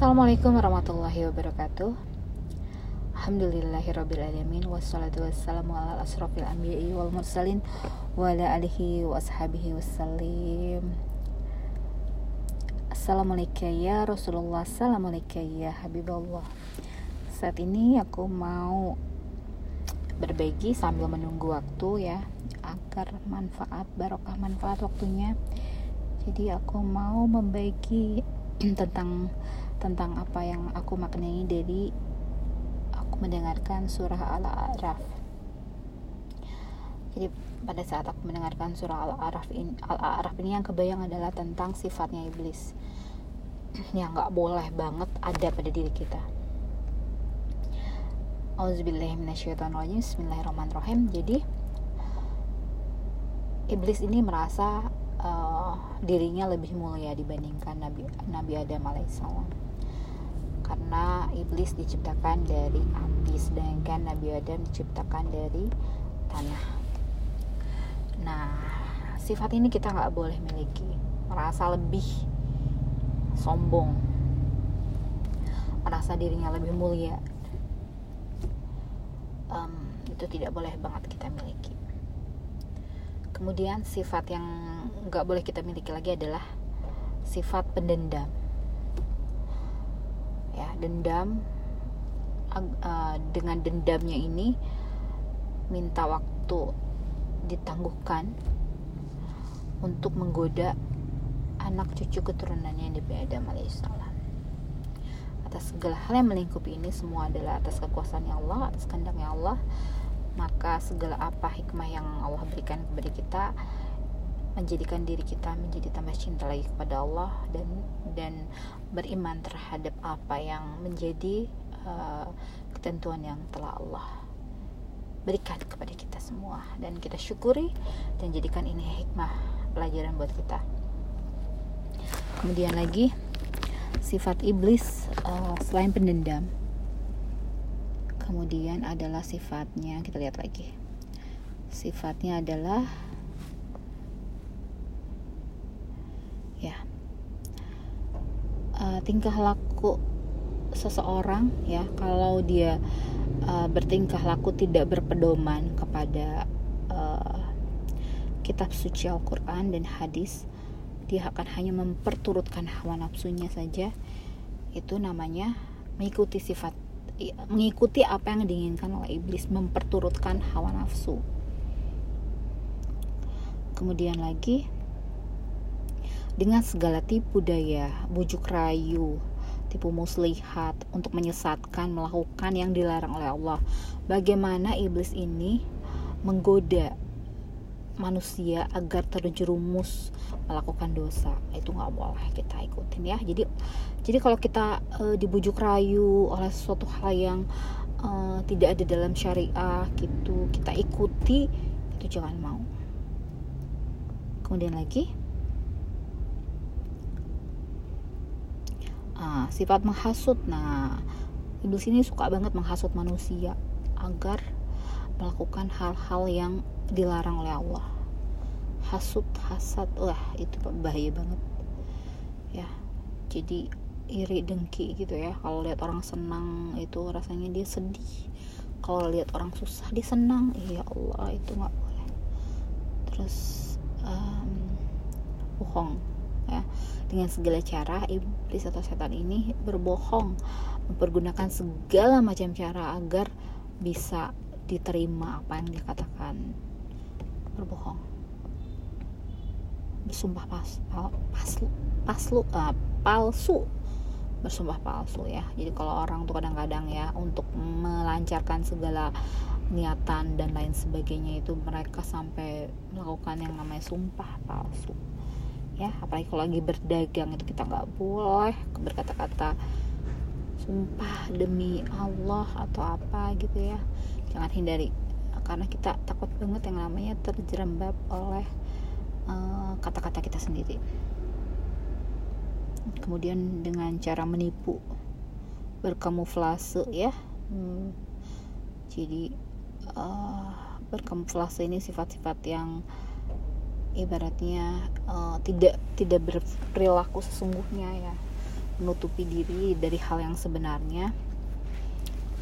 Assalamualaikum warahmatullahi wabarakatuh. Alhamdulillahirrabbilalamin. Wassalatu wassalamu ala asrafil anbiya'i wal mursalin Wa ala alihi wa ashabihi wassalim. Assalamualaikum ya Rasulullah. Assalamualaikum ya Habibullah. Saat ini aku mau berbagi sambil menunggu waktu ya Agar manfaat, barokah manfaat waktunya. Jadi aku mau membagi tentang tentang apa yang aku maknai dari aku mendengarkan surah Al-A'raf. Jadi pada saat aku mendengarkan surah Al-A'raf ini, Al-A'raf ini yang kebayang adalah tentang sifatnya iblis yang nggak boleh banget ada pada diri kita. Bismillahirrahmanirrahim Jadi Iblis ini merasa uh, dirinya lebih mulia dibandingkan Nabi Nabi Adam alaihissalam. Karena iblis diciptakan dari api sedangkan Nabi Adam diciptakan dari tanah. Nah sifat ini kita nggak boleh miliki. Merasa lebih sombong. Merasa dirinya lebih mulia. Um, itu tidak boleh banget kita miliki kemudian sifat yang nggak boleh kita miliki lagi adalah sifat pendendam. Ya dendam uh, dengan dendamnya ini minta waktu ditangguhkan untuk menggoda anak cucu keturunannya Nabi Adam alaihissalam atas segala hal yang melingkupi ini semua adalah atas kekuasaan yang Allah atas kehendaknya Allah maka segala apa hikmah yang Allah berikan kepada kita menjadikan diri kita menjadi tambah cinta lagi kepada Allah dan dan beriman terhadap apa yang menjadi uh, ketentuan yang telah Allah berikan kepada kita semua. Dan kita syukuri dan jadikan ini hikmah pelajaran buat kita. Kemudian lagi sifat iblis uh, selain pendendam kemudian adalah sifatnya. Kita lihat lagi. Sifatnya adalah ya uh, tingkah laku seseorang ya. Kalau dia uh, bertingkah laku tidak berpedoman kepada uh, kitab suci Al-Quran dan hadis dia akan hanya memperturutkan hawa nafsunya saja. Itu namanya mengikuti sifat mengikuti apa yang diinginkan oleh iblis memperturutkan hawa nafsu kemudian lagi dengan segala tipu daya, bujuk rayu, tipu muslihat untuk menyesatkan, melakukan yang dilarang oleh Allah. Bagaimana iblis ini menggoda manusia agar terjerumus melakukan dosa. Itu nggak boleh kita ikutin ya. Jadi jadi kalau kita e, dibujuk rayu oleh suatu hal yang e, tidak ada dalam syariah gitu kita ikuti itu jangan mau. Kemudian lagi Nah, sifat menghasut. Nah, iblis ini suka banget menghasut manusia agar melakukan hal-hal yang dilarang oleh Allah. Hasut, hasad, wah itu bahaya banget. Ya, jadi iri dengki gitu ya. Kalau lihat orang senang itu rasanya dia sedih. Kalau lihat orang susah dia senang, ya Allah itu nggak boleh. Terus um, bohong ya dengan segala cara iblis atau setan ini berbohong mempergunakan segala macam cara agar bisa diterima apa yang dia katakan berbohong. Bersumpah pas, pal, paslu, paslu, uh, palsu. Bersumpah palsu ya. Jadi kalau orang tuh kadang-kadang ya untuk melancarkan segala niatan dan lain sebagainya itu mereka sampai melakukan yang namanya sumpah palsu. Ya apalagi kalau lagi berdagang itu kita nggak boleh berkata-kata sumpah demi Allah atau apa gitu ya jangan hindari karena kita takut banget yang namanya terjerembab oleh eh, kata-kata uh, kita sendiri. Kemudian dengan cara menipu berkamuflase ya. Hmm, jadi uh, berkamuflase ini sifat-sifat yang ibaratnya uh, tidak tidak berperilaku sesungguhnya ya. Menutupi diri dari hal yang sebenarnya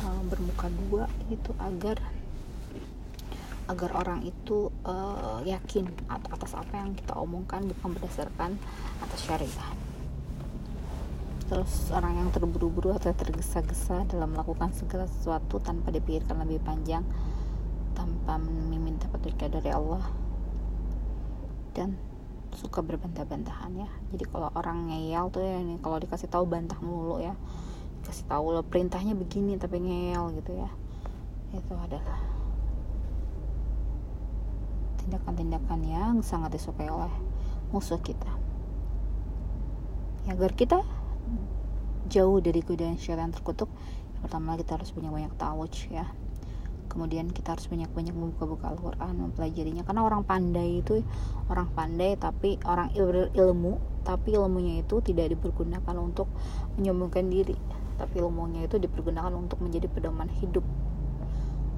uh, bermuka dua gitu agar agar orang itu uh, yakin atas apa yang kita omongkan bukan berdasarkan atas syariat terus orang yang terburu-buru atau tergesa-gesa dalam melakukan segala sesuatu tanpa dipikirkan lebih panjang tanpa meminta petunjuk dari Allah dan suka berbantah-bantahan ya. Jadi kalau orang ngeyel tuh ya ini kalau dikasih tahu bantah mulu ya kasih tahu lo perintahnya begini tapi ngeyel gitu ya. Itu adalah tindakan-tindakan yang sangat disukai oleh musuh kita. Ya, agar kita jauh dari godaan syaitan terkutuk yang pertama kita harus punya banyak tawuj ya. Kemudian kita harus banyak-banyak membuka-buka Al-Quran mempelajarinya. Karena orang pandai itu orang pandai tapi orang il ilmu tapi ilmunya itu tidak dipergunakan untuk menyembuhkan diri tapi ilmunya itu dipergunakan untuk menjadi pedoman hidup.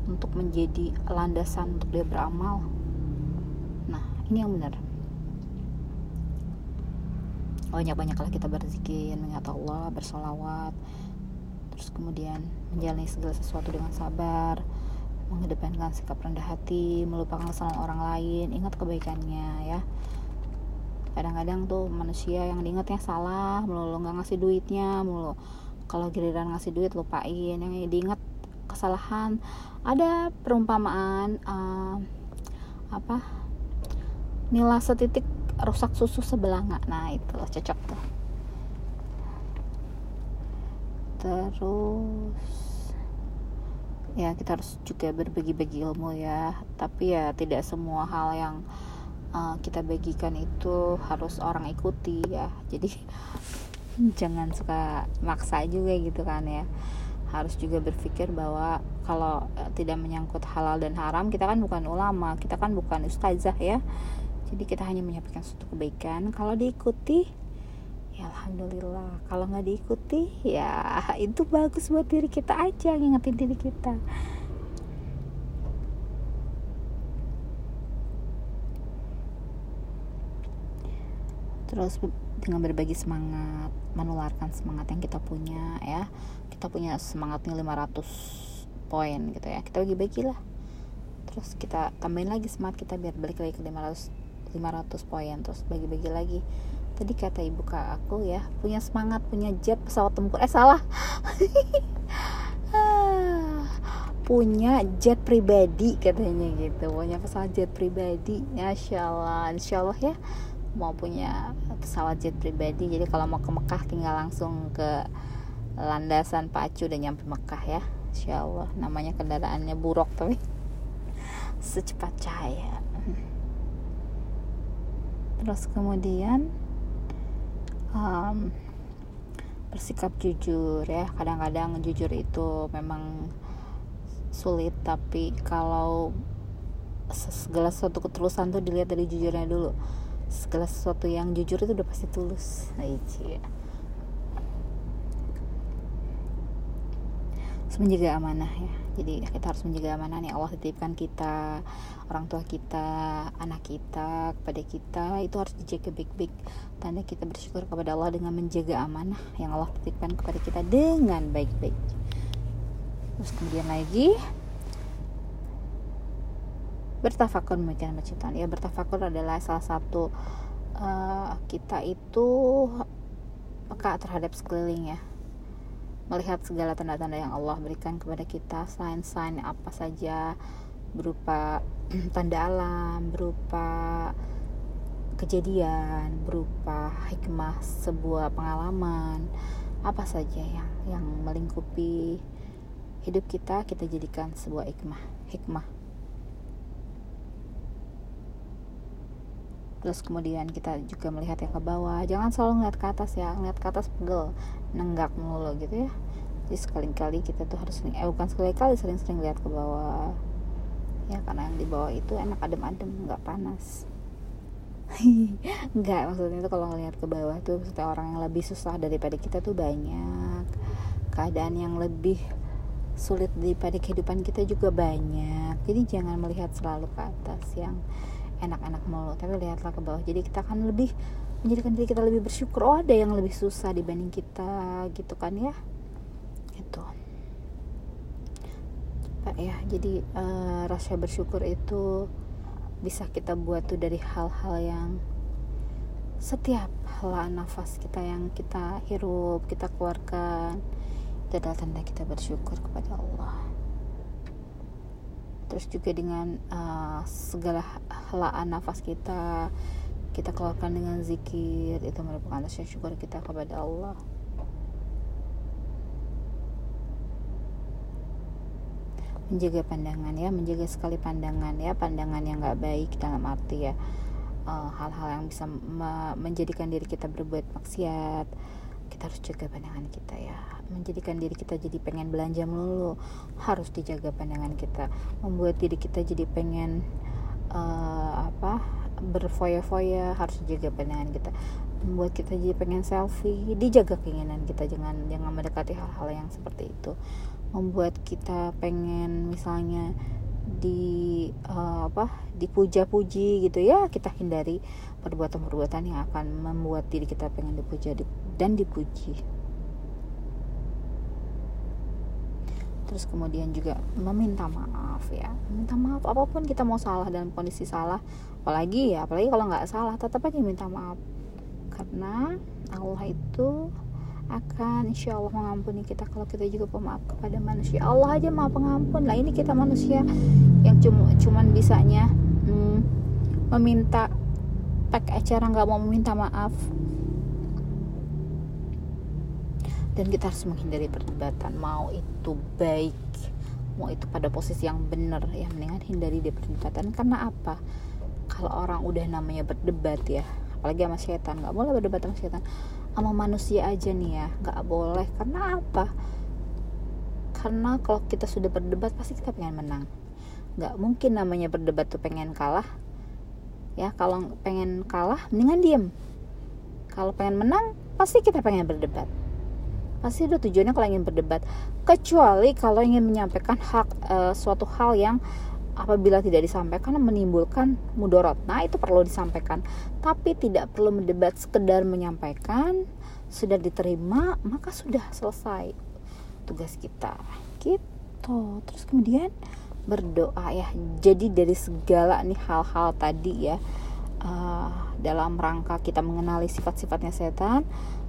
Untuk menjadi landasan untuk dia beramal. Nah ini yang benar. Banyak-banyaklah kita berzikir mengingat Allah bersolawat. Terus kemudian menjalani segala sesuatu dengan sabar mengedepankan sikap rendah hati melupakan kesalahan orang lain. Ingat kebaikannya ya. Kadang-kadang tuh manusia yang diingatnya salah melulu nggak ngasih duitnya melulu kalau giliran ngasih duit lupain. Yang diingat kesalahan ada perumpamaan uh, apa nilai setitik rusak susu sebelah nggak nah itu cocok tuh. Terus ya kita harus juga berbagi-bagi ilmu ya. Tapi ya tidak semua hal yang uh, kita bagikan itu harus orang ikuti ya. Jadi jangan suka maksa juga gitu kan ya. Harus juga berpikir bahwa kalau uh, tidak menyangkut halal dan haram kita kan bukan ulama kita kan bukan ustazah ya. Jadi kita hanya menyampaikan suatu kebaikan. Kalau diikuti ya alhamdulillah. Kalau nggak diikuti ya itu bagus buat diri kita aja ngingetin diri kita. Terus dengan berbagi semangat menularkan semangat yang kita punya ya. Kita punya semangatnya 500 poin gitu ya. Kita bagi-bagi lah. Terus kita tambahin lagi semangat kita biar balik lagi ke 500 500 poin. Terus bagi-bagi lagi. Tadi kata ibu kak aku ya punya semangat punya jet pesawat tempur. Eh salah. Punya jet pribadi katanya gitu. Punya pesawat jet pribadi. Masya Allah. Insya Allah ya mau punya pesawat jet pribadi. Jadi kalau mau ke Mekah tinggal langsung ke landasan pacu dan nyampe Mekah ya. Insya Allah namanya kendaraannya buruk tapi secepat cahaya. Terus kemudian um, bersikap jujur ya. Kadang-kadang jujur itu memang sulit tapi kalau segala sesuatu ketulusan tuh dilihat dari jujurnya dulu segala sesuatu yang jujur itu udah pasti tulus. Nah, iya. menjaga amanah ya. Jadi kita harus menjaga amanah nih. Allah titipkan kita orang tua kita anak kita kepada kita. Itu harus dijaga baik-baik. Tanda kita bersyukur kepada Allah dengan menjaga amanah yang Allah titipkan kepada kita dengan baik-baik. Terus kemudian lagi bertafakur memikirkan penciptaan ya bertafakur adalah salah satu uh, kita itu peka terhadap sekeliling ya melihat segala tanda-tanda yang Allah berikan kepada kita sign-sign apa saja berupa tanda alam berupa kejadian berupa hikmah sebuah pengalaman apa saja yang yang melingkupi hidup kita kita jadikan sebuah hikmah. Hikmah terus kemudian kita juga melihat yang ke bawah. Jangan selalu ngeliat ke atas ya. Ngeliat ke atas pegel nenggak mulu gitu ya. Jadi sekali-kali kita tuh harus sering eh bukan sekali-kali sering-sering lihat ke bawah. Ya karena yang di bawah itu enak adem-adem nggak panas. Nggak maksudnya itu kalau ngelihat ke bawah tuh maksudnya orang yang lebih susah daripada kita tuh banyak. Keadaan yang lebih sulit daripada kehidupan kita juga banyak. Jadi jangan melihat selalu ke atas yang enak-enak mulu tapi lihatlah ke bawah. Jadi kita akan lebih menjadikan diri kita lebih bersyukur. Oh ada yang lebih susah dibanding kita gitu kan ya? Itu Pak ya jadi uh, rasa bersyukur itu bisa kita buat tuh dari hal-hal yang setiap hela nafas kita yang kita hirup kita keluarkan. Itu adalah tanda kita bersyukur kepada Allah terus juga dengan uh, segala helaan nafas kita kita keluarkan dengan zikir itu merupakan rasa syukur kita kepada Allah. Menjaga pandangan ya menjaga sekali pandangan ya pandangan yang nggak baik dalam arti ya eh, hal-hal uh, yang bisa me menjadikan diri kita berbuat maksiat kita harus jaga pandangan kita ya. Menjadikan diri kita jadi pengen belanja melulu. Harus dijaga pandangan kita. Membuat diri kita jadi pengen uh, apa berfoya-foya. Harus dijaga pandangan kita. Membuat kita jadi pengen selfie. Dijaga keinginan kita. Jangan jangan mendekati hal-hal yang seperti itu. Membuat kita pengen misalnya di uh, apa dipuja-puji gitu ya. Kita hindari perbuatan-perbuatan yang akan membuat diri kita pengen dipuja dan dipuji. Terus kemudian juga meminta maaf ya. Minta maaf apa pun kita mau salah dalam kondisi salah apalagi ya apalagi kalau nggak salah tetap aja minta maaf. Karena Allah itu akan insya Allah mengampuni kita kalau kita juga pemaaf kepada manusia. Allah aja maaf pengampun. Lah ini kita manusia yang cuma cuman bisanya hmm, meminta pakai acara nggak mau meminta maaf dan kita harus menghindari perdebatan. Mau itu baik mau itu pada posisi yang benar ya mendingan hindari di perdebatan. Karena apa? Kalau orang udah namanya berdebat ya apalagi sama setan nggak boleh berdebat sama setan. Sama manusia aja nih ya nggak boleh. Karena apa? Karena kalau kita sudah berdebat pasti kita pengen menang. Nggak mungkin namanya berdebat tuh pengen kalah. Ya kalau pengen kalah mendingan diem. Kalau pengen menang pasti kita pengen berdebat pasti itu tujuannya kalau ingin berdebat. Kecuali kalau ingin menyampaikan hak e, suatu hal yang apabila tidak disampaikan menimbulkan mudorot. Nah itu perlu disampaikan. Tapi tidak perlu mendebat sekedar menyampaikan sudah diterima maka sudah selesai tugas kita. Gitu. Terus kemudian berdoa ya. Jadi dari segala nih hal-hal tadi ya uh, dalam rangka kita mengenali sifat-sifatnya setan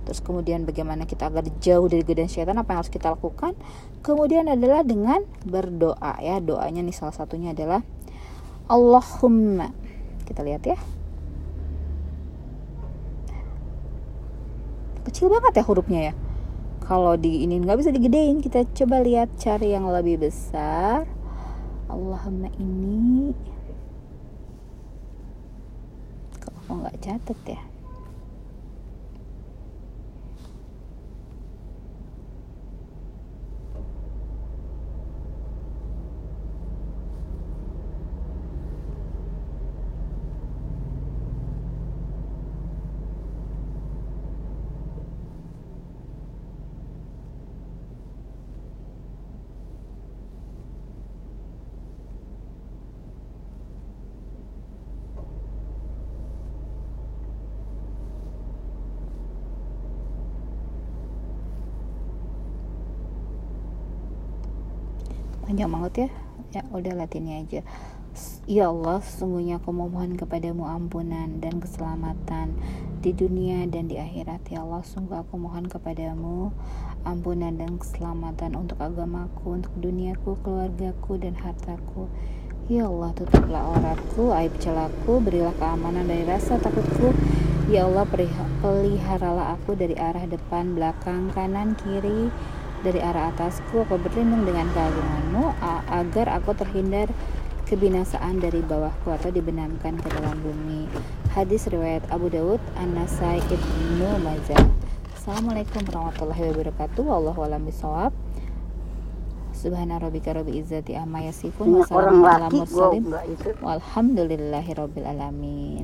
terus kemudian bagaimana kita agar jauh dari godaan syaitan apa yang harus kita lakukan? Kemudian adalah dengan berdoa ya. Doanya nih salah satunya adalah Allahumma. Kita lihat ya. Kecil banget ya hurufnya ya. Kalau di ini nggak bisa digedein. Kita coba lihat cari yang lebih besar. Allahumma ini kok nggak catat ya panjang banget ya ya udah latihnya aja Ya Allah, sesungguhnya aku memohon kepadamu ampunan dan keselamatan di dunia dan di akhirat. Ya Allah, sungguh aku mohon kepadamu ampunan dan keselamatan untuk agamaku, untuk duniaku, keluargaku, dan hartaku. Ya Allah, tutuplah auratku, aib celaku, berilah keamanan dari rasa takutku. Ya Allah, peliharalah aku dari arah depan, belakang, kanan, kiri, dari arah atasku aku berlindung dengan keagunganmu agar aku terhindar kebinasaan dari bawahku atau dibenamkan ke dalam bumi. Hadis riwayat Abu Dawud An-Nasai Ibnu Majah. Assalamualaikum warahmatullahi wabarakatuh. Wallahu a'lam bishawab. Subhana rabbika rabbil izzati amma yasifun wa salamun ala mursalin. walhamdulillahi rabbil alamin